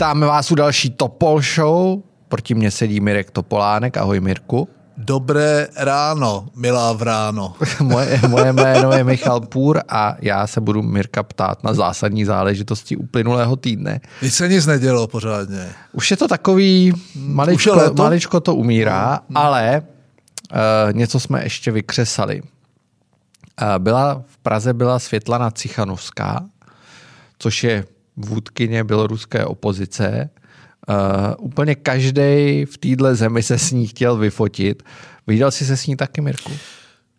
Vítáme vás u další Topol Show. Proti mně sedí Mirek Topolánek. Ahoj Mirku. Dobré ráno, milá vráno. moje, moje jméno je Michal Půr a já se budu Mirka ptát na zásadní záležitosti uplynulého týdne. Nic se nic nedělo pořádně. Už je to takový, maličko, maličko to umírá, hmm. ale uh, něco jsme ještě vykřesali. Uh, byla, v Praze byla Světlana Cichanovská, což je vůdkyně běloruské opozice. Uh, úplně každý v téhle zemi se s ní chtěl vyfotit. Viděl jsi se s ní taky, Mirku?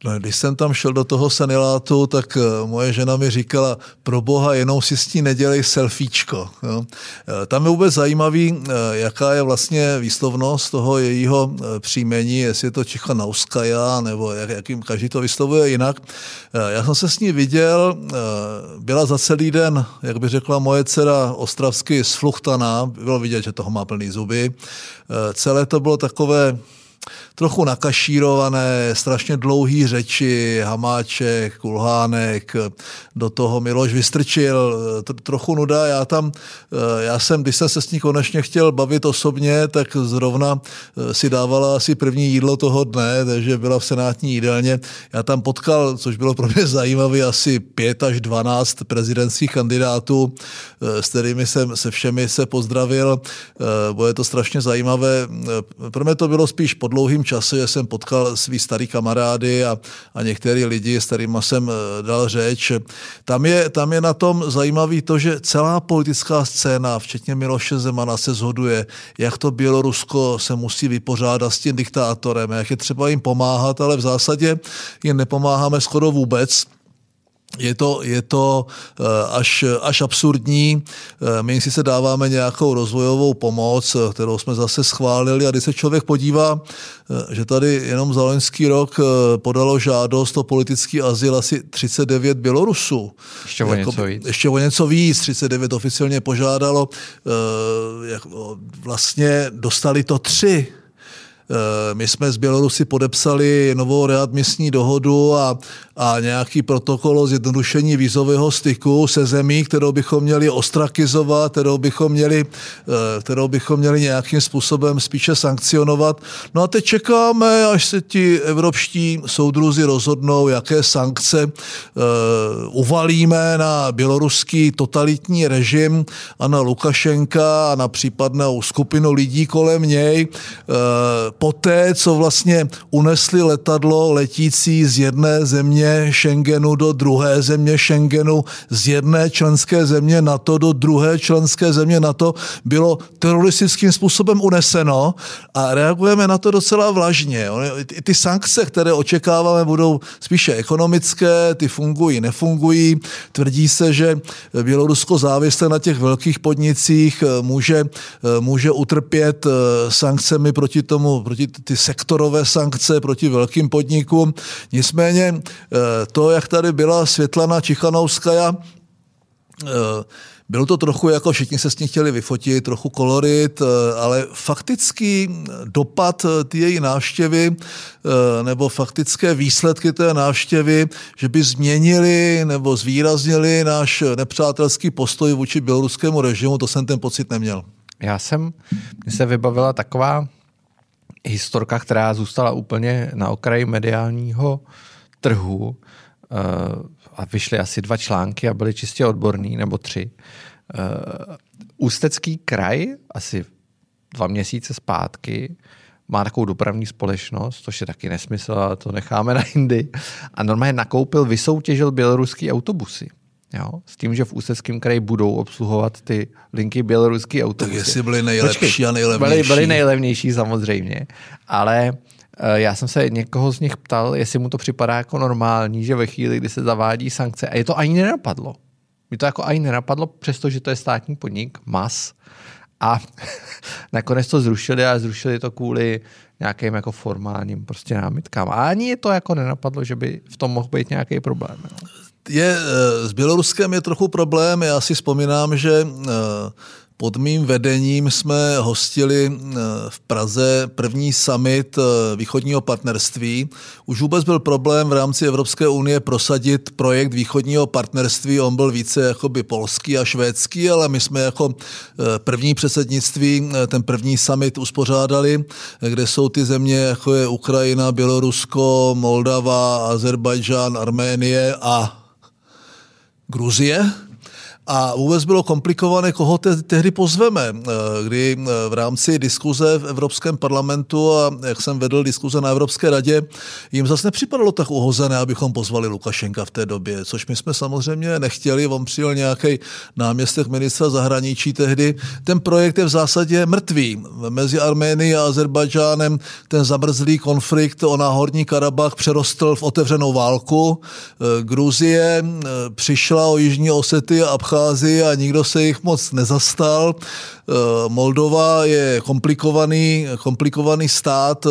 No, když jsem tam šel do toho sanilátu, tak eh, moje žena mi říkala, pro boha, jenom si s ní nedělej selfiečko. Jo. Eh, tam je vůbec zajímavý, jaká je vlastně výslovnost toho jejího příjmení, jestli je to Čichanauskaja, nebo jak, jakým každý to vyslovuje jinak. Já jsem se s ní viděl, byla za celý den, jak by řekla moje dcera, ostravsky sfluchtaná, bylo vidět, že toho má plný zuby. Celé to bylo takové trochu nakašírované, strašně dlouhý řeči, Hamáček, Kulhánek, do toho Miloš Vystrčil, trochu nuda. Já tam, eh, já jsem, když jsem se s ní konečně chtěl bavit osobně, tak zrovna eh, si dávala asi první jídlo toho dne, takže byla v senátní jídelně. Já tam potkal, což bylo pro mě zajímavé, asi pět až dvanáct prezidentských kandidátů, eh, s kterými jsem se všemi se pozdravil. Bude to strašně zajímavé. Pro mě to bylo spíš po dlouhým čase, jsem potkal svý starý kamarády a, a některý lidi, s kterými jsem eh, dal řeč. Tam je, tam je na tom zajímavý to, že celá politická scéna, včetně Miloše Zemana, se zhoduje, jak to Bělorusko se musí vypořádat s tím diktátorem, jak je třeba jim pomáhat, ale v zásadě jim nepomáháme skoro vůbec je to, je to eh, až, až absurdní. Eh, my si se dáváme nějakou rozvojovou pomoc, eh, kterou jsme zase schválili a když se člověk podívá, že tady jenom za loňský rok podalo žádost o politický azyl asi 39 Bělorusů. Ještě o něco víc. Ještě o něco víc. 39 oficiálně požádalo. Vlastně dostali to tři my jsme s Bělorusy podepsali novou readmisní dohodu a, a nějaký protokol o zjednodušení vízového styku se zemí, kterou bychom měli ostrakizovat, kterou bychom měli, eh, kterou bychom měli nějakým způsobem spíše sankcionovat. No a teď čekáme, až se ti evropští soudruzi rozhodnou, jaké sankce uh, uvalíme na běloruský totalitní režim a na Lukašenka a na případnou skupinu lidí kolem něj. Poté, co vlastně unesli letadlo letící z jedné země Schengenu do druhé země Schengenu, z jedné členské země NATO do druhé členské země NATO, bylo teroristickým způsobem uneseno a reagujeme na to docela vlažně. Ty sankce, které očekáváme, budou spíše ekonomické, ty fungují, nefungují. Tvrdí se, že Bělorusko závislé na těch velkých podnicích může, může utrpět sankcemi proti tomu, proti ty sektorové sankce proti velkým podnikům. Nicméně eh, to, jak tady byla Světlana Čichanovskaja, eh, bylo to trochu jako všichni se s ní chtěli vyfotit, trochu kolorit, eh, ale faktický dopad té její návštěvy nebo faktické výsledky té návštěvy, že by změnili nebo zvýraznili náš nepřátelský postoj vůči běloruskému režimu, to jsem ten pocit neměl. Já jsem, mi se vybavila taková historka, která zůstala úplně na okraji mediálního trhu uh, a vyšly asi dva články a byly čistě odborný, nebo tři. Uh, Ústecký kraj asi dva měsíce zpátky má takovou dopravní společnost, což je taky nesmysl, ale to necháme na jindy. A normálně nakoupil, vysoutěžil běloruský autobusy. Jo? S tím, že v Ústeckém kraji budou obsluhovat ty linky běloruský autobusy. Tak jestli byly nejlepší Počkej, a nejlevnější. Byly, byly nejlevnější samozřejmě, ale uh, já jsem se někoho z nich ptal, jestli mu to připadá jako normální, že ve chvíli, kdy se zavádí sankce, a je to ani nenapadlo. Mi to jako ani nenapadlo, přestože to je státní podnik, MAS, a nakonec to zrušili a zrušili to kvůli nějakým jako formálním prostě námitkám. A ani to jako nenapadlo, že by v tom mohl být nějaký problém. Je, eh, s Běloruskem je trochu problém. Já si vzpomínám, že eh, pod mým vedením jsme hostili v Praze první summit východního partnerství. Už vůbec byl problém v rámci Evropské unie prosadit projekt východního partnerství. On byl více jakoby polský a švédský, ale my jsme jako první předsednictví ten první summit uspořádali, kde jsou ty země, jako je Ukrajina, Bělorusko, Moldava, Azerbajdžán, Arménie a Gruzie. A vůbec bylo komplikované, koho te- tehdy pozveme, eh, kdy eh, v rámci diskuze v Evropském parlamentu a jak jsem vedl diskuze na Evropské radě, jim zase nepřipadalo tak uhozené, abychom pozvali Lukašenka v té době, což my jsme samozřejmě nechtěli. On přijel nějaký náměstek ministra zahraničí tehdy. Ten projekt je v zásadě mrtvý. Mezi Arménií a Azerbajdžánem ten zamrzlý konflikt o náhorní Karabach přerostl v otevřenou válku. Eh, Gruzie přišla o Jižní Osety a Abcházii Abcházii a nikdo se jich moc nezastal. Eh, Moldova je komplikovaný, komplikovaný stát eh,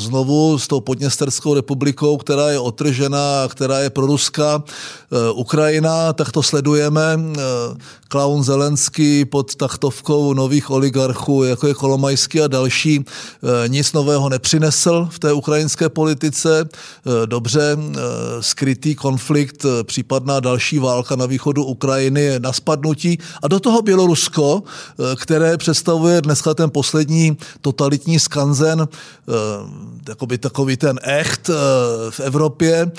znovu s tou Podněsterskou republikou, která je otržená, která je proruská. Eh, Ukrajina, tak to sledujeme. Klaun Zelenský pod taktovkou nových oligarchů, jako je Kolomajský a další, nic nového nepřinesl v té ukrajinské politice. Dobře, skrytý konflikt, případná další válka na východu Ukrajiny je na spadnutí. A do toho Bělorusko, které představuje dneska ten poslední totalitní skanzen, takový, takový ten echt v Evropě,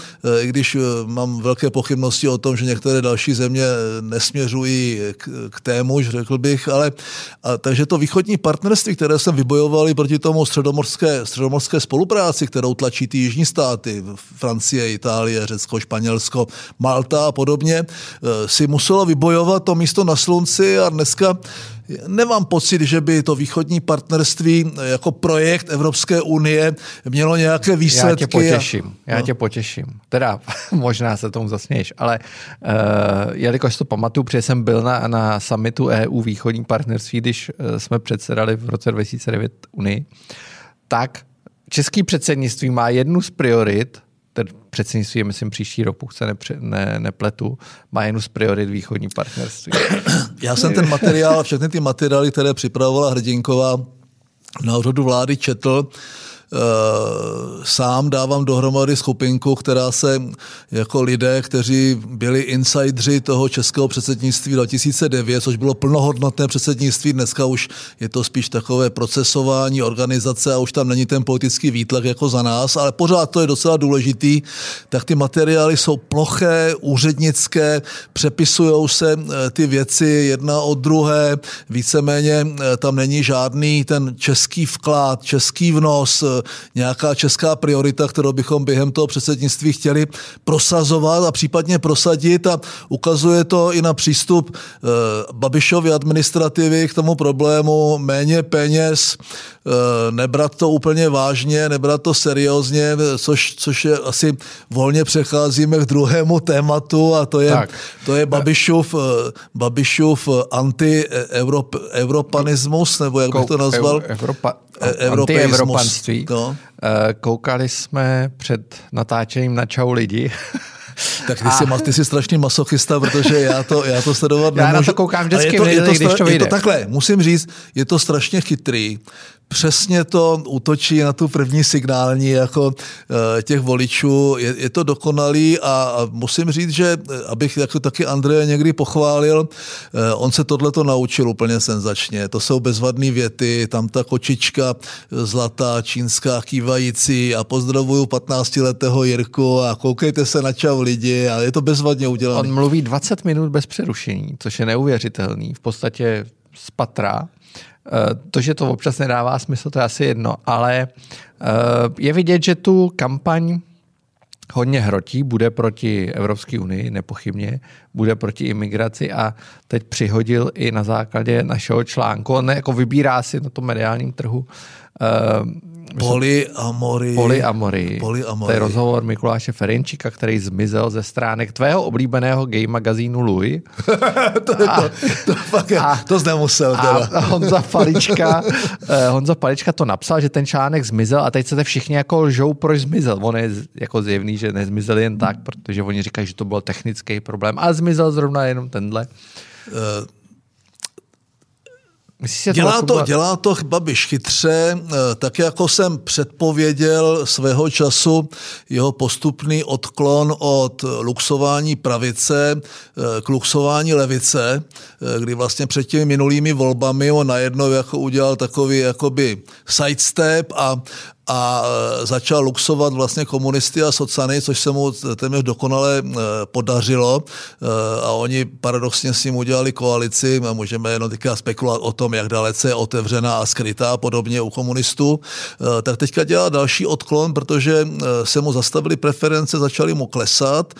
i když mám velké pochybnosti o tom, že některé další země nesměřují k, k témuž, řekl bych, ale a, takže to východní partnerství, které jsem vybojovali proti tomu středomorské, středomorské spolupráci, kterou tlačí ty jižní státy, Francie, Itálie, Řecko, Španělsko, Malta a podobně, si muselo vybojovat to místo na slunci a dneska Nemám pocit, že by to východní partnerství jako projekt Evropské unie mělo nějaké výsledky. Já tě potěším, a... já no. tě potěším. Teda možná se tomu zasměješ, ale uh, jelikož to pamatuju, protože jsem byl na, na summitu EU východní partnerství, když uh, jsme předsedali v roce 2009 Unii, tak český předsednictví má jednu z priorit ten předsednictví je, myslím, příští rok, pokud se nepře, ne, nepletu, má jednu z priorit východní partnerství. Já jsem ten materiál, všechny ty materiály, které připravovala Hrdinková na úřadu vlády četl, sám dávám dohromady skupinku, která se jako lidé, kteří byli insidři toho českého předsednictví 2009, což bylo plnohodnotné předsednictví, dneska už je to spíš takové procesování, organizace a už tam není ten politický výtlak jako za nás, ale pořád to je docela důležitý, tak ty materiály jsou ploché, úřednické, přepisují se eh, ty věci jedna od druhé, víceméně eh, tam není žádný ten český vklad, český vnos, nějaká česká priorita, kterou bychom během toho předsednictví chtěli prosazovat a případně prosadit. A ukazuje to i na přístup eh, Babišovy administrativy k tomu problému. Méně peněz, eh, nebrat to úplně vážně, nebrat to seriózně, což, což je asi volně přecházíme k druhému tématu a to je, to je Babišův, eh, Babišův anti-europanismus, nebo jak bych to nazval? Evropa, antievropanství. No. Eh, koukali jsme před natáčením na Čau lidi. Tak ty, a... jsi, ty jsi strašný masochista, protože já to, já to sledovat já nemůžu. Já na to koukám vždycky, je to, je to, když to vyjde. Je to takhle, musím říct, je to strašně chytrý, přesně to útočí na tu první signální jako eh, těch voličů. Je, je to dokonalý a, a musím říct, že eh, abych jako taky Andreje někdy pochválil, eh, on se tohle to naučil úplně senzačně. To jsou bezvadné věty, tam ta kočička zlatá, čínská, kývající a pozdravuju 15-letého Jirku a koukejte se na čau lidi a je to bezvadně udělané. On mluví 20 minut bez přerušení, což je neuvěřitelný. V podstatě z patra to, že to občas nedává smysl, to je asi jedno, ale eh, je vidět, že tu kampaň hodně hrotí, bude proti Evropské unii, nepochybně, bude proti imigraci a teď přihodil i na základě našeho článku. On jako vybírá si na tom mediálním trhu uh, Polyamory. Polyamory. Polyamory. To je rozhovor Mikuláše Ferinčika, který zmizel ze stránek tvého oblíbeného gay magazínu Louis. to, a, to, to, fakt je, a, to nemusel. Teda. A Honza Palička, eh, Honza Palička to napsal, že ten článek zmizel a teď se všichni jako lžou, proč zmizel. On je jako zjevný, že nezmizel jen tak, protože oni říkají, že to byl technický problém a zmizel zrovna jenom tenhle. Uh, dělá, to, dělá to Babiš chytře, eh, tak jako jsem předpověděl svého času jeho postupný odklon od luxování pravice eh, k luxování levice, eh, kdy vlastně před těmi minulými volbami on najednou jako udělal takový jakoby sidestep a, a e, začal luxovat vlastně komunisty a socany, což se mu téměř dokonale e, podařilo. E, a oni paradoxně s ním udělali koalici. A můžeme jenom teďka spekulovat o tom, jak dalece je otevřená a skrytá a podobně u komunistů, tak teďka dělá další odklon, protože se mu zastavili preference, začaly mu klesat.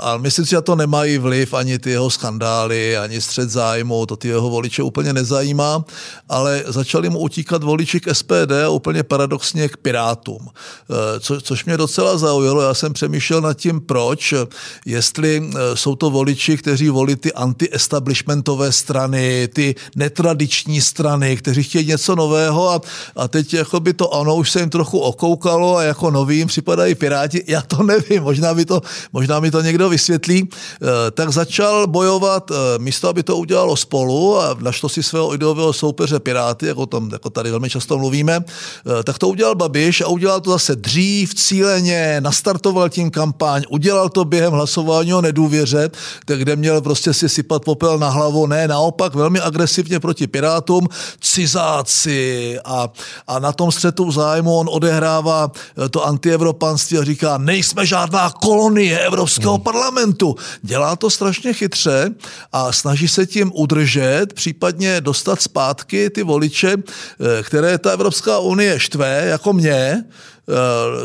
A myslím si, že to nemají vliv ani ty jeho skandály, ani střed zájmu, to ty jeho voliče úplně nezajímá, ale začali mu utíkat voliči k SPD a úplně paradoxně paradoxně k Pirátům, eh, co, což mě docela zaujalo. Já jsem přemýšlel nad tím, proč, jestli eh, jsou to voliči, kteří volí ty anti-establishmentové strany, ty netradiční strany, kteří chtějí něco nového a, a teď jako by to ano, už se jim trochu okoukalo a jako novým připadají Piráti. Já to nevím, možná, by to, možná mi to někdo vysvětlí. Eh, tak začal bojovat, místo aby to udělalo spolu a našlo si svého ideového soupeře Piráty, jako, tom, jako tady velmi často mluvíme, tak tak to udělal Babiš a udělal to zase dřív, cíleně, nastartoval tím kampaň, udělal to během hlasování o nedůvěře, kde měl prostě si sypat popel na hlavu, ne, naopak velmi agresivně proti Pirátům, cizáci a, a na tom střetu zájmu on odehrává eh, to antievropanství a říká, nejsme žádná kolonie Evropského hmm. parlamentu. Dělá to strašně chytře a snaží se tím udržet, případně dostat zpátky ty voliče, eh, které ta Evropská unie štve štve, jako mě,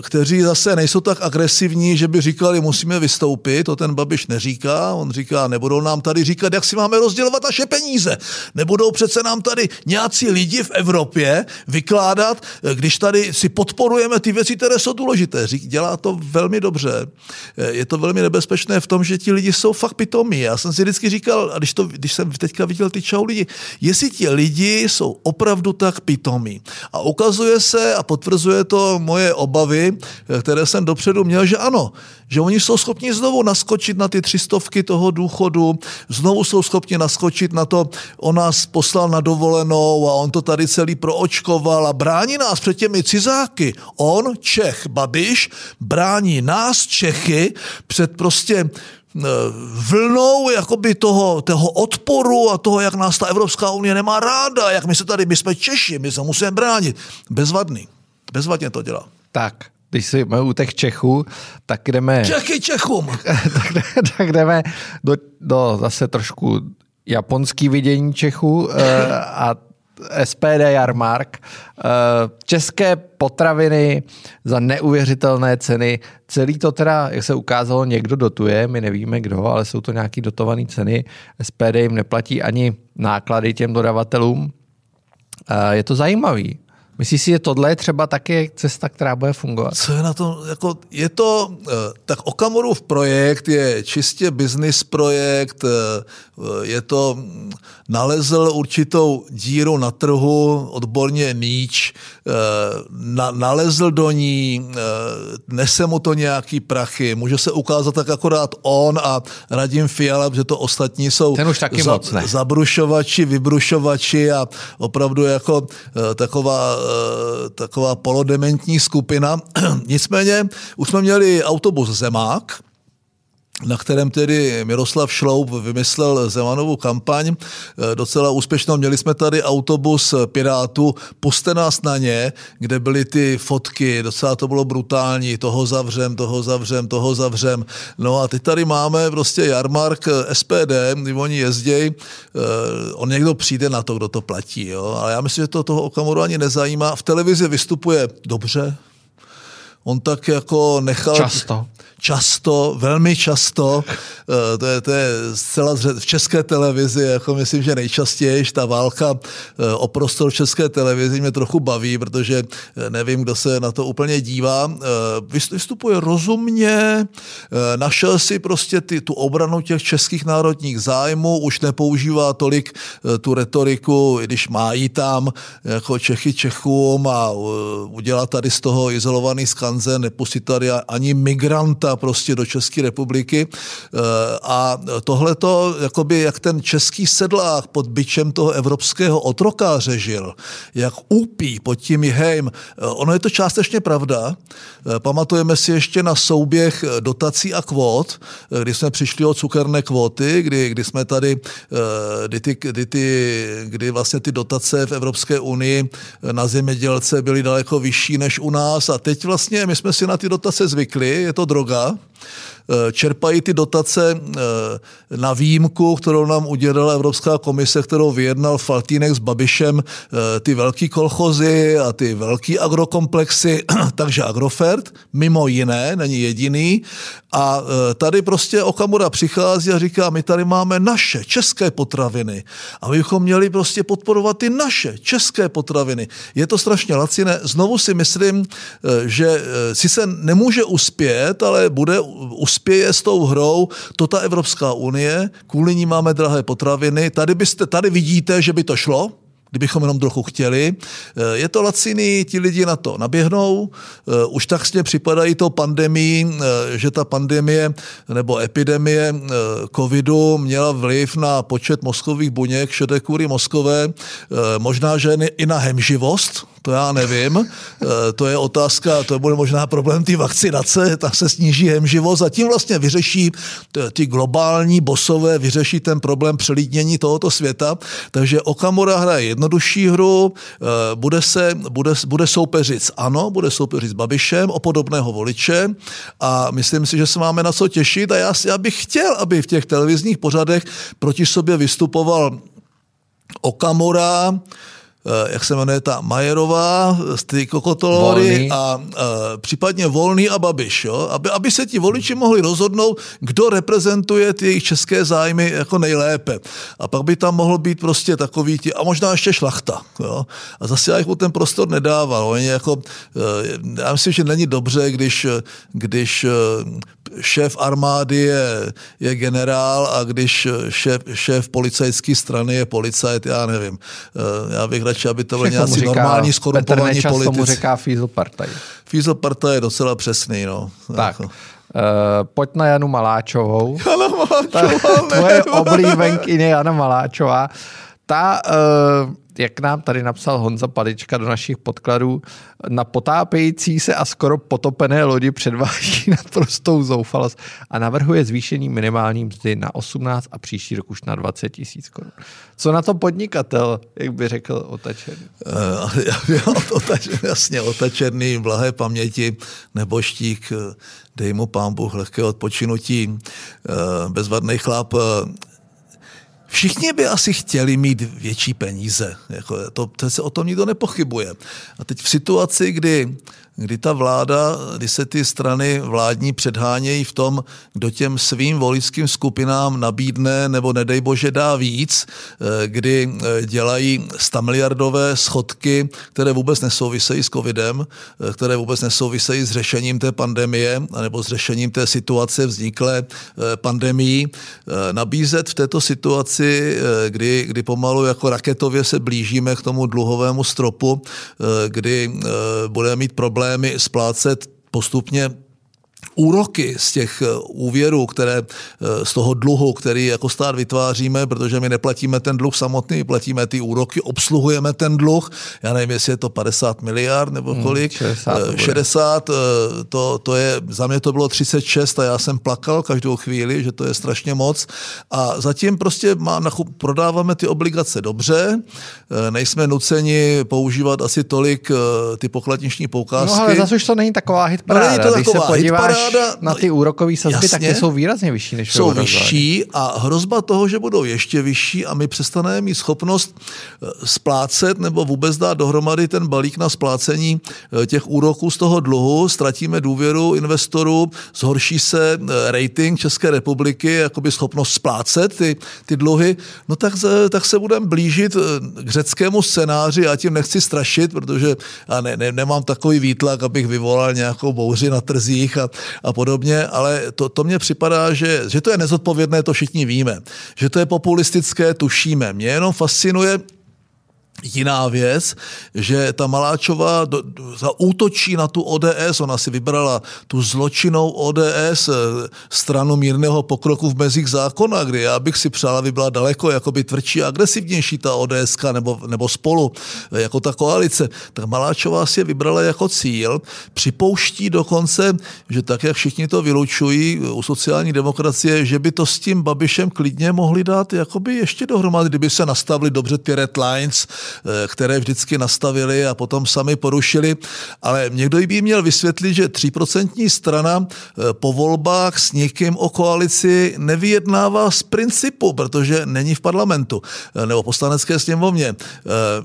kteří zase nejsou tak agresivní, že by říkali, musíme vystoupit, to ten Babiš neříká, on říká, nebudou nám tady říkat, jak si máme rozdělovat naše peníze, nebudou přece nám tady nějací lidi v Evropě vykládat, eh, když tady si podporujeme ty věci, které jsou důležité. Dělá to velmi dobře. Eh, je to velmi nebezpečné v tom, že ti lidi jsou fakt pitomí. Já jsem si vždycky říkal, a když, to, když jsem teďka viděl ty čau lidi, jestli ti lidi jsou opravdu tak pitomí. A ukazuje se a potvrzuje to moje obavy, které jsem dopředu měl, že ano, že oni jsou schopni znovu naskočit na ty třistovky toho důchodu, znovu jsou schopni naskočit na to, on nás poslal na dovolenou a on to tady celý proočkoval a brání nás před těmi cizáky. On, Čech, Babiš, brání nás, Čechy, před prostě e, vlnou jakoby toho, toho odporu a toho, jak nás ta Evropská unie nemá ráda, jak my se tady, my jsme Češi, my se musíme bránit. Bezvadný. Bezvadně to dělá. Tak, když si jsme u těch Čechů, tak jdeme... Čechy Čechům! tak, tak jdeme do, do zase trošku japonský vidění Čechů eh, a SPD Jarmark. Eh, české potraviny za neuvěřitelné ceny. Celý to teda, jak se ukázalo, někdo dotuje, my nevíme kdo, ale jsou to nějaké dotované ceny. SPD jim neplatí ani náklady těm dodavatelům. Eh, je to zajímavý. Myslíš si, že tohle je třeba taky cesta, která bude fungovat? Co je na tom? Jako, je to, eh, tak Okamurův projekt je čistě business projekt, eh, je to, hm, nalezl určitou díru na trhu, odborně níč, eh, na, nalezl do ní, nese mu to nějaký prachy, může se ukázat tak akorát on a Radim Fiala, že to ostatní jsou Ten už taky za, moc ne. zabrušovači, vybrušovači a opravdu jako taková Eh, taková polodementní skupina. Nicméně už jsme měli autobus Zemák, na kterém tedy Miroslav Šloup vymyslel Zemanovu kampaň. Eh, docela úspěšnou. Měli jsme tady autobus Pirátů, puste nás na ně, kde byly ty fotky, docela to bylo brutální, toho zavřem, toho zavřem, toho zavřem. No a teď tady máme prostě Jarmark SPD, kdy oni jezdějí, eh, on někdo přijde na to, kdo to platí, jo? ale já myslím, že to toho Okamuru ani nezajímá. V televizi vystupuje dobře, on tak jako nechal... Často často, velmi často, eh, to je, to je zcela zře- v české televizi, jako myslím, že nejčastěji ta válka eh, o prostor v české televizi mě trochu baví, protože eh, nevím, kdo se na to úplně dívá. Vystupuje rozumně, našel si prostě ty, tu obranu těch českých národních zájmů, už nepoužívá tolik tu retoriku, i když má jí tam jako Čechy Čechům a udělat tady z toho izolovaný skanzen, nepustit tady ani migranta prostě do České republiky. A tohle to, jakoby, jak ten český sedlák pod byčem toho evropského otrokáře žil, jak úpí pod tím hejm, ono je to částečně pravda. Pamatujeme si ještě na souběh dotací a kvót, kdy jsme přišli o cukerné kvóty, kdy, kdy jsme tady, kdy, ty, kdy, ty, kdy vlastně ty dotace v Evropské unii na zemědělce byly daleko vyšší než u nás a teď vlastně my jsme si na ty dotace zvykli, je to droga, Buddha čerpají ty dotace eh, na výjimku, kterou nám udělala Evropská komise, kterou vyjednal Faltínek s Babišem, eh, ty velký kolchozy a ty velký agrokomplexy, takže Agrofert, mimo jiné, není jediný. A tady prostě Okamura přichází a říká, my tady máme naše české potraviny a my bychom měli prostě podporovat ty naše české potraviny. Je to strašně laciné. Znovu si myslím, že si se nemůže uspět, ale bude uspět uspěje s tou hrou to ta Evropská unie, kvůli ní máme drahé potraviny. Tady, byste, tady vidíte, že by to šlo, kdybychom jenom trochu chtěli. Eh, je to laciný, ti lidi na to naběhnou, eh, už tak s připadají to pandemii, eh, že ta pandemie nebo epidemie covidu měla vliv na počet mozkových buněk, šedé kůry mozkové, možná, že i na hemživost, to já nevím. Eh, to je otázka, to bude možná problém té vakcinace, tak se sníží hemživost a tím vlastně vyřeší ty globální bosové, vyřeší ten problém přelídnění tohoto světa. Takže Okamura hraje jednodušší hru, eh, bude, se, bude, bude soupeřit s ANO, bude soupeřit s Babišem o podobného voliče a myslím si, že se máme na co těšit a já, já bych chtěl, aby v těch televizních pořadech proti sobě vystupoval Okamura, jak se jmenuje ta Majerová z ty Kokotolory a, a případně Volný a Babiš, jo? Aby, aby se ti voliči mohli rozhodnout, kdo reprezentuje ty jejich české zájmy jako nejlépe. A pak by tam mohl být prostě takový ti, a možná ještě šlachta. Jo? A zase já jich ten prostor nedával. Oni jako, eh, já myslím, že není dobře, když, když eh, šéf armády je, je generál a když šéf, šéf policajské strany je policajt, já nevím. Já bych radši, aby to byly nějací normální, skorumpovaní politici. tomu říká Fízl Partaj. Fízl Partaj je docela přesný, no. Tak. Uh, pojď na Janu Maláčovou. Jana Maláčová, Ta, Tvoje oblíbenkyně Jana Maláčová. Ta uh, jak nám tady napsal Honza Padička do našich podkladů, na potápějící se a skoro potopené lodi předvádí naprostou zoufalost a navrhuje zvýšení minimální mzdy na 18 a příští rok už na 20 tisíc korun. Co na to podnikatel, jak by řekl Otačerný? Uh, otač, jasně, Otačerný, blahé paměti, neboštík, dej mu pán Bůh lehké odpočinutí, uh, bezvadný chlap, Všichni by asi chtěli mít větší peníze. Jako to, to se o tom nikdo nepochybuje. A teď v situaci, kdy kdy ta vláda, kdy se ty strany vládní předhánějí v tom, kdo těm svým voličským skupinám nabídne nebo nedej bože dá víc, eh, kdy eh, dělají 100 miliardové schodky, které vůbec nesouvisejí s covidem, eh, které vůbec nesouvisejí s řešením té pandemie nebo s řešením té situace vzniklé pandemii. Nabízet v této situaci, kdy, kdy pomalu jako raketově se blížíme k tomu dluhovému stropu, kdy budeme mít problém problémy splácet postupně úroky z těch eh, úvěrů, které eh, z toho dluhu, který jako stát vytváříme, protože my neplatíme ten dluh samotný, platíme ty úroky, obsluhujeme ten dluh, já nevím, jestli je to 50 miliard nebo hmm, kolik, hmm, 60, 60 to, to je, za mě to bylo 36 a já jsem plakal každou chvíli, že to je strašně moc. A zatím prostě má, prodáváme ty obligace dobře, eh, nejsme nuceni používat asi tolik ty pokladniční poukázky. No ale zase už to není taková hitparáda. No, není to taková Když se podíváš paráda, na ty úrokové sazby, jasně, tak ty jsou výrazně vyšší než Jsou vyšší a hrozba toho, že budou ještě vyšší a my přestaneme mít schopnost eh, splácet nebo vůbec dát dohromady ten balík na splácení eh, těch úroků z toho dluhu, ztratíme důvěru investorů, zhorší se eh, rating České republiky, jakoby schopnost splácet ty, ty dluhy, no tak, tak se budeme blížit k řeckému scénáři, já tím nechci strašit, protože já ne, ne, nemám takový výtlak, abych vyvolal nějakou bouři na trzích a, a podobně, ale to, to mně připadá, že, že to je nezodpovědné, to všichni víme. Že to je populistické, tušíme. Mě jenom fascinuje Jiná věc, že ta Maláčová do, útočí na tu ODS, ona si vybrala tu zločinou ODS, eh, stranu mírného pokroku v mezích zákona, kdy já bych si přál, aby byla daleko jakoby tvrdší a agresivnější ta ODS nebo, nebo spolu, eh, jako ta koalice. Tak Maláčová si je vybrala jako cíl, připouští dokonce, že tak, jak všichni to vylučují u sociální demokracie, že by to s tím Babišem klidně mohli dát jakoby ještě dohromady, kdyby se nastavili dobře ty red lines, Eh, které vždycky nastavili a potom sami porušili. Ale někdo by měl vysvětlit, že 3% strana eh, po volbách s někým o koalici nevyjednává z principu, protože není v parlamentu eh, nebo poslanecké sněmovně.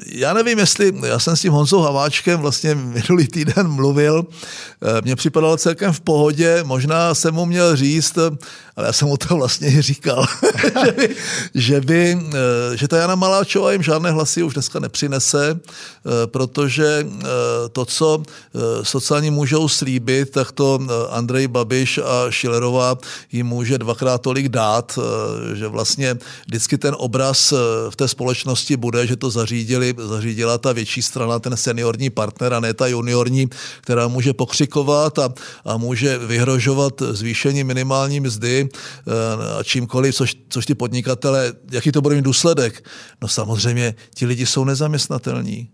Já nevím, jestli, já jsem s tím Honzou Haváčkem vlastně minulý týden mluvil, mně připadalo celkem v pohodě, možná jsem mu měl říct, ale já jsem mu to vlastně říkal, že, by, že, by, že ta Jana Maláčová jim žádné hlasy už dneska nepřinese, eh, protože eh, to, co eh, sociální můžou slíbit, tak to Andrej Babiš a Šilerová jim může dvakrát tolik dát, že vlastně vždycky ten obraz v té společnosti bude, že to zařídili, zařídila ta větší strana, ten seniorní partner a ne ta juniorní, která může pokřikovat a, a může vyhrožovat zvýšení minimální mzdy a čímkoliv, což, což ty podnikatele, jaký to bude mít důsledek? No samozřejmě ti lidi jsou nezaměstnatelní.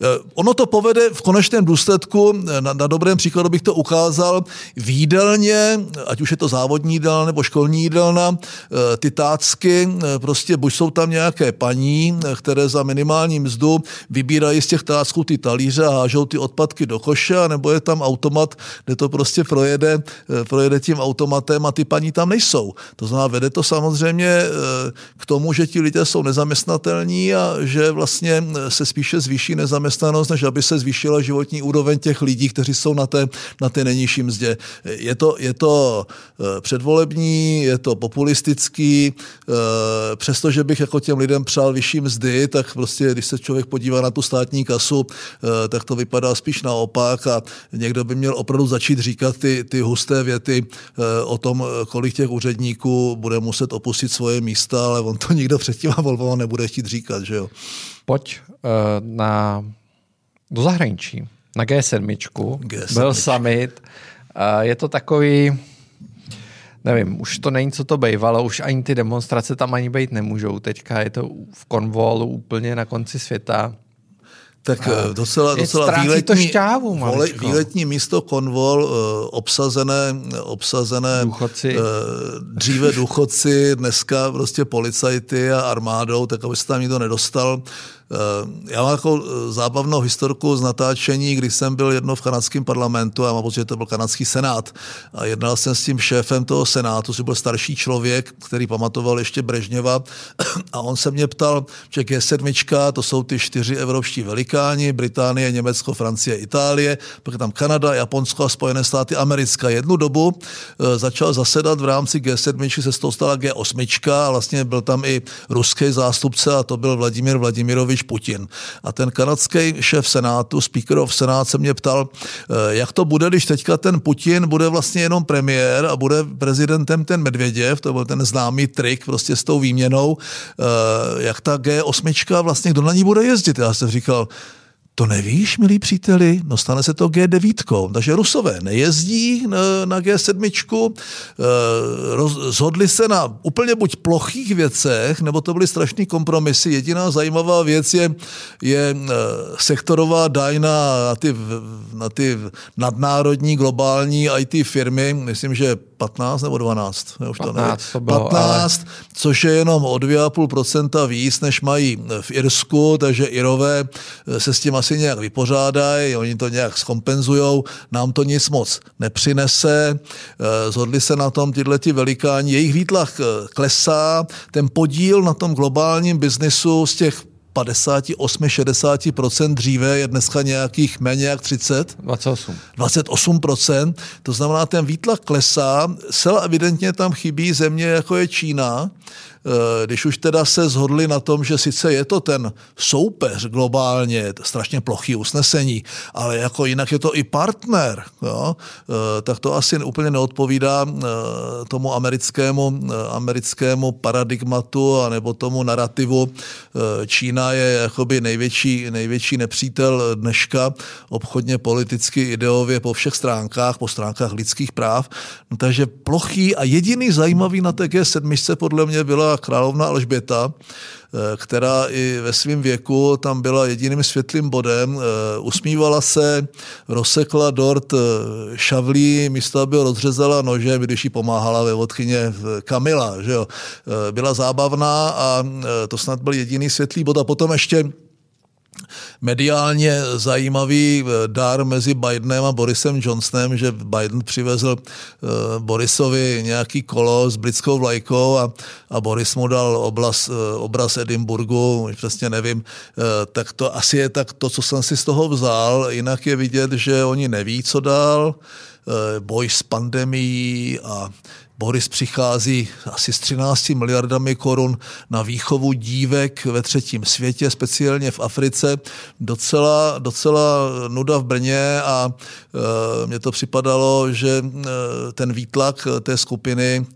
Eh, ono to povede v konečném důsledku, eh, na, na dobrém příkladu bych to ukázal, výdelně, ať už je to závodní jídelna nebo školní jídelna, eh, ty tácky, prostě buď jsou tam nějaké paní, které za minimální mzdu vybírají z těch tácků ty talíře a hážou ty odpadky do koše, nebo je tam automat, kde to prostě projede, projede tím automatem a ty paní tam nejsou. To znamená, vede to samozřejmě k tomu, že ti lidé jsou nezaměstnatelní a že vlastně se spíše zvýší nezaměstnatelnost zaměstnanost, než aby se zvýšila životní úroveň těch lidí, kteří jsou na té, na té nejnižší mzdě. Je to, je to eh, předvolební, je to populistický, eh, přestože bych jako těm lidem přál vyšší mzdy, tak prostě, když se člověk podívá na tu státní kasu, eh, tak to vypadá spíš naopak a někdo by měl opravdu začít říkat ty, ty husté věty o tom, kolik těch úředníků bude muset opustit svoje místa, ale on to nikdo před těma volbama nebude chtít říkat, že jo. Pojď uh, na do zahraničí, na G7. G7. Byl summit. Je to takový, nevím, už to není, co to bývalo, už ani ty demonstrace tam ani být nemůžou. Teďka je to v konvolu úplně na konci světa. Tak a docela, docela výletní, to šťávu, vole, výletní místo konvol, uh, obsazené, obsazené důchodci. Uh, dříve důchodci, dneska prostě policajty a armádou, tak aby se tam nikdo nedostal. Eh, já mám jako eh, zábavnou historku z natáčení, když jsem byl jedno v kanadském parlamentu, a mám pocit, že to byl kanadský senát, a jednal jsem s tím šéfem toho senátu, což byl starší člověk, který pamatoval ještě Brežněva, a on se mě ptal, že G7, to jsou ty čtyři evropští velikáni, Británie, Německo, Francie, Itálie, pak tam Kanada, Japonsko a Spojené státy americká. Jednu dobu e, začal zasedat v rámci G7, se z toho stala G8 a vlastně byl tam i ruský zástupce a to byl Vladimír Vladimirovič Vladimirovič Putin. A ten kanadský šéf Senátu, Speaker of Senát, se mě ptal, eh, jak to bude, když teďka ten Putin bude vlastně jenom premiér a bude prezidentem ten Medvěděv, to byl ten známý trik prostě s tou výměnou, eh, jak ta G8, vlastně kdo na ní bude jezdit. Já jsem říkal, to nevíš, milí příteli? No stane se to G9. Takže Rusové nejezdí na, na G7, eh, roz, zhodli se na úplně buď plochých věcech, nebo to byly strašný kompromisy. Jediná zajímavá věc je, je eh, sektorová daň na, na, ty, na ty nadnárodní globální IT firmy. Myslím, že 15 nebo 12. Ne, už 15, to, to bylo, 15, ale... což je jenom o 2,5% víc, než mají v Irsku, takže Irové se s tím asi nějak vypořádají, oni to nějak skompenzují, nám to nic moc nepřinese. Eh, zhodli se na tom tyhle ti velikáni, jejich výtlach eh, klesá, ten podíl na tom globálním biznesu z těch 58-60% dříve je dneska nějakých méně jak 30. 28. 28%. To znamená, ten výtlak klesá. Zcela evidentně tam chybí země, jako je Čína, když už teda se zhodli na tom, že sice je to ten soupeř globálně, strašně plochý usnesení, ale jako jinak je to i partner, jo, tak to asi úplně neodpovídá tomu americkému, americkému paradigmatu a nebo tomu narrativu. Čína je jakoby největší, největší nepřítel dneška obchodně, politicky, ideově po všech stránkách, po stránkách lidských práv. No, takže plochý a jediný zajímavý na té G7 podle mě byla královna Alžběta, eh, která i ve svém věku tam byla jediným světlým bodem. Eh, usmívala se, rozsekla dort eh, šavlí, místo aby ho rozřezala nožem, když jí pomáhala ve vodkyně Kamila. Že jo? Byla zábavná a to snad byl jediný světlý bod. A potom ještě mediálně zajímavý eh, dar mezi Bidenem a Borisem Johnsonem, že Biden přivezl uh, Borisovi nějaký kolo s britskou vlajkou a, a Boris mu dal obraz, uh, obraz Edinburgu, už přesně nevím, tak to asi je tak to, co jsem si z toho vzal, jinak je vidět, že oni neví, co dál, boj s pandemií a Boris přichází asi s 13 miliardami korun na výchovu dívek ve třetím světě, speciálně v Africe. Docela, docela nuda v Brně a e, mně to připadalo, že e, ten výtlak té skupiny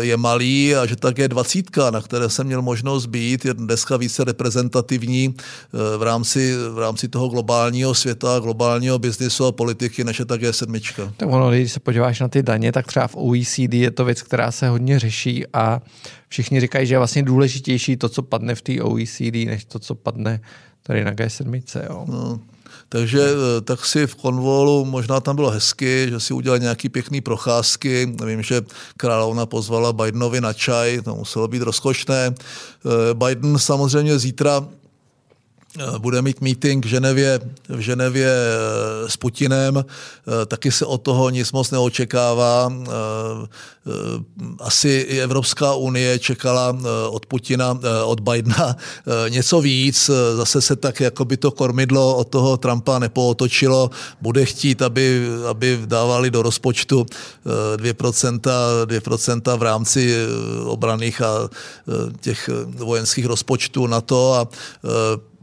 je malý a že tak je dvacítka, na které jsem měl možnost být, je dneska více reprezentativní eh, v rámci, v rámci toho globálního světa, globálního biznisu a politiky, než je také sedmička. Tak ono, když se podíváš na ty daně, tak třeba v OECD je to věc, která se hodně řeší a všichni říkají, že je vlastně důležitější to, co padne v té OECD, než to, co padne tady na G7. Jo. No, takže eh, tak si v konvolu, možná tam bylo hezky, že si udělali nějaký pěkný procházky. Vím, že královna pozvala Bidenovi na čaj, to muselo být rozkošné. Eh, Biden samozřejmě zítra bude mít meeting v Ženevě, v Ženevě eh, s Putinem, eh, taky se od toho nic moc neočekává. Asi i Evropská unie čekala od Putina, od Bidena něco víc. Zase se tak jako by to kormidlo od toho Trumpa nepootočilo. Bude chtít, aby, aby dávali do rozpočtu 2%, 2% v rámci obraných a těch vojenských rozpočtů na to a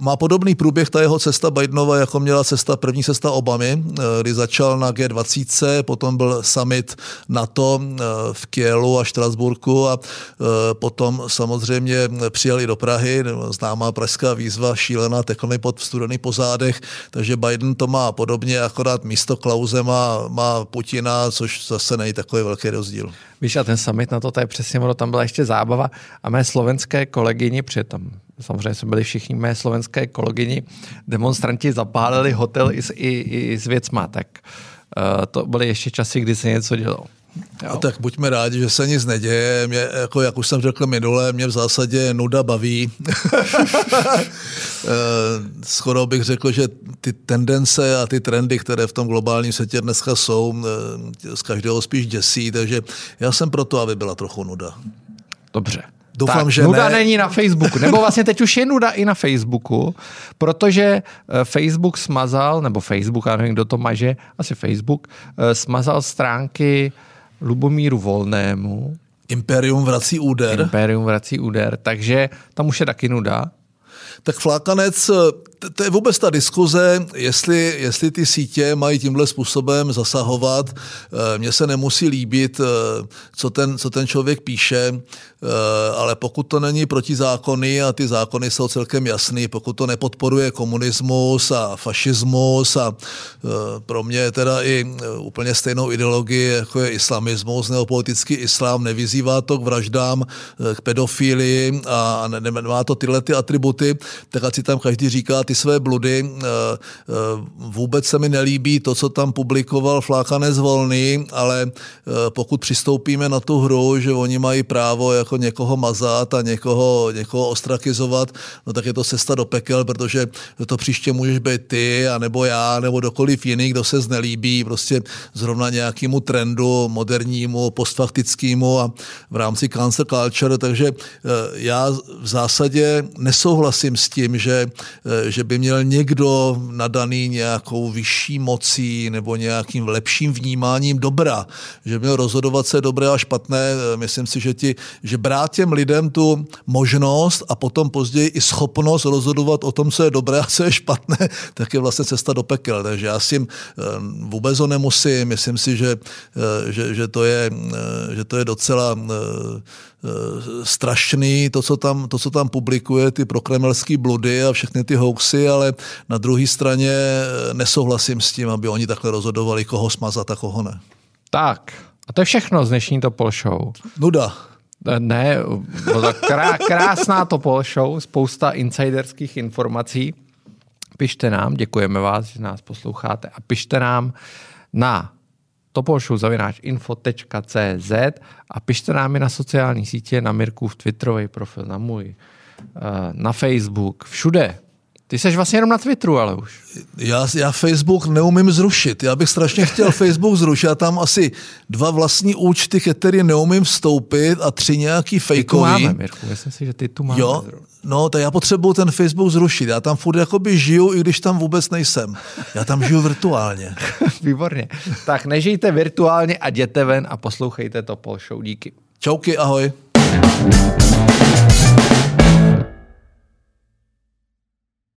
má podobný průběh ta jeho cesta Bidenova, jako měla cesta první cesta Obamy, eh, kdy začal na G20, potom byl summit NATO eh, v Kielu a Štrasburku a eh, potom samozřejmě přijeli do Prahy, známá pražská výzva, šílená tekony pod studený pozádech, takže Biden to má podobně, akorát místo Klauze má, má Putina, což zase není takový velký rozdíl. Víš, a ten summit na to, to je přesně ono, tam byla ještě zábava a mé slovenské kolegyni, tam samozřejmě jsme byli všichni mé slovenské kolegyni, demonstranti zapálili hotel i, i, i s věcma, tak uh, to byly ještě časy, kdy se něco dělo. Jo. tak buďme rádi, že se nic neděje. Mě, jako, jak už jsem řekl minule, mě v zásadě nuda baví. Eh, skoro bych řekl, že ty tendence a ty trendy, které v tom globálním světě dneska jsou, eh, z každého spíš děsí, takže já jsem proto, aby byla trochu nuda. Dobře. Doufám, tak, že nuda ne. není na Facebooku. Nebo vlastně teď už je nuda i na Facebooku, protože eh, Facebook smazal, nebo Facebook, já nevím, kdo to maže, asi Facebook, smazal stránky Lubomíru Volnému. Imperium vrací úder. Imperium vrací úder, takže tam už je taky nuda. Tak flákanec to je vůbec ta diskuze, jestli, jestli ty sítě mají tímhle způsobem zasahovat. Eh, mně se nemusí líbit, eh, co ten, co ten člověk píše, eh, ale pokud to není protizákony a ty zákony jsou celkem jasný, pokud to nepodporuje komunismus a fašismus a pro mě teda i úplně stejnou ideologii, jako je islamismus, neopolitický islám, nevyzývá to k vraždám, k pedofílii a nemá to tyhle ty atributy, tak ať si tam každý říká ty ty své bludy. Eh, eh, vůbec se mi nelíbí to, co tam publikoval Flákanec Volný, ale eh, pokud přistoupíme na tu hru, že oni mají právo jako někoho mazat a někoho, někoho ostrakizovat, no tak je to cesta do pekel, protože to příště můžeš být ty, a nebo já, nebo dokoliv jiný, kdo se znelíbí prostě zrovna nějakému trendu modernímu, postfaktickému a v rámci cancel culture, takže já v zásadě nesouhlasím s tím, že, eh, že by měl někdo nadaný nějakou vyšší mocí nebo nějakým lepším vnímáním dobra, že měl rozhodovat se dobré a špatné. Eh, myslím si, že, ti, že brát těm lidem tu možnost a potom později i schopnost rozhodovat o tom, co je dobré a co je špatné, tak je vlastně cesta do pekel. Takže já s tím vůbec ho nemusím. Myslím si, že, že, že, to, je, že to je docela Eh, strašný, to co, tam, to, co tam publikuje, ty prokremelské bludy a všechny ty hoaxy, ale na druhé straně eh, nesouhlasím s tím, aby oni takhle rozhodovali, koho smazat a koho ne. Tak, a to je všechno z dnešní Topol Show. Nuda. Eh, ne, krá, krásná Topol Show, spousta insiderských informací. Pište nám, děkujeme vás, že nás posloucháte a pište nám na topolshow.info.cz a pište nám na sociální sítě, na Mirkův Twitterový profil, na můj, eh, na Facebook, všude. Ty jsi vlastně jenom na Twitteru, ale už. Já, já Facebook neumím zrušit. Já bych strašně chtěl Facebook zrušit. Já tam asi dva vlastní účty, které neumím vstoupit a tři nějaký fejkový. Ty tu máme, Mirku. Myslím si, že ty tu máme. Jo, no, tak já potřebuju ten Facebook zrušit. Já tam furt jakoby žiju, i když tam vůbec nejsem. Já tam žiju virtuálně. Výborně. Tak nežijte virtuálně a jděte ven a poslouchejte to Pol Show. Díky. Čauky, ahoj.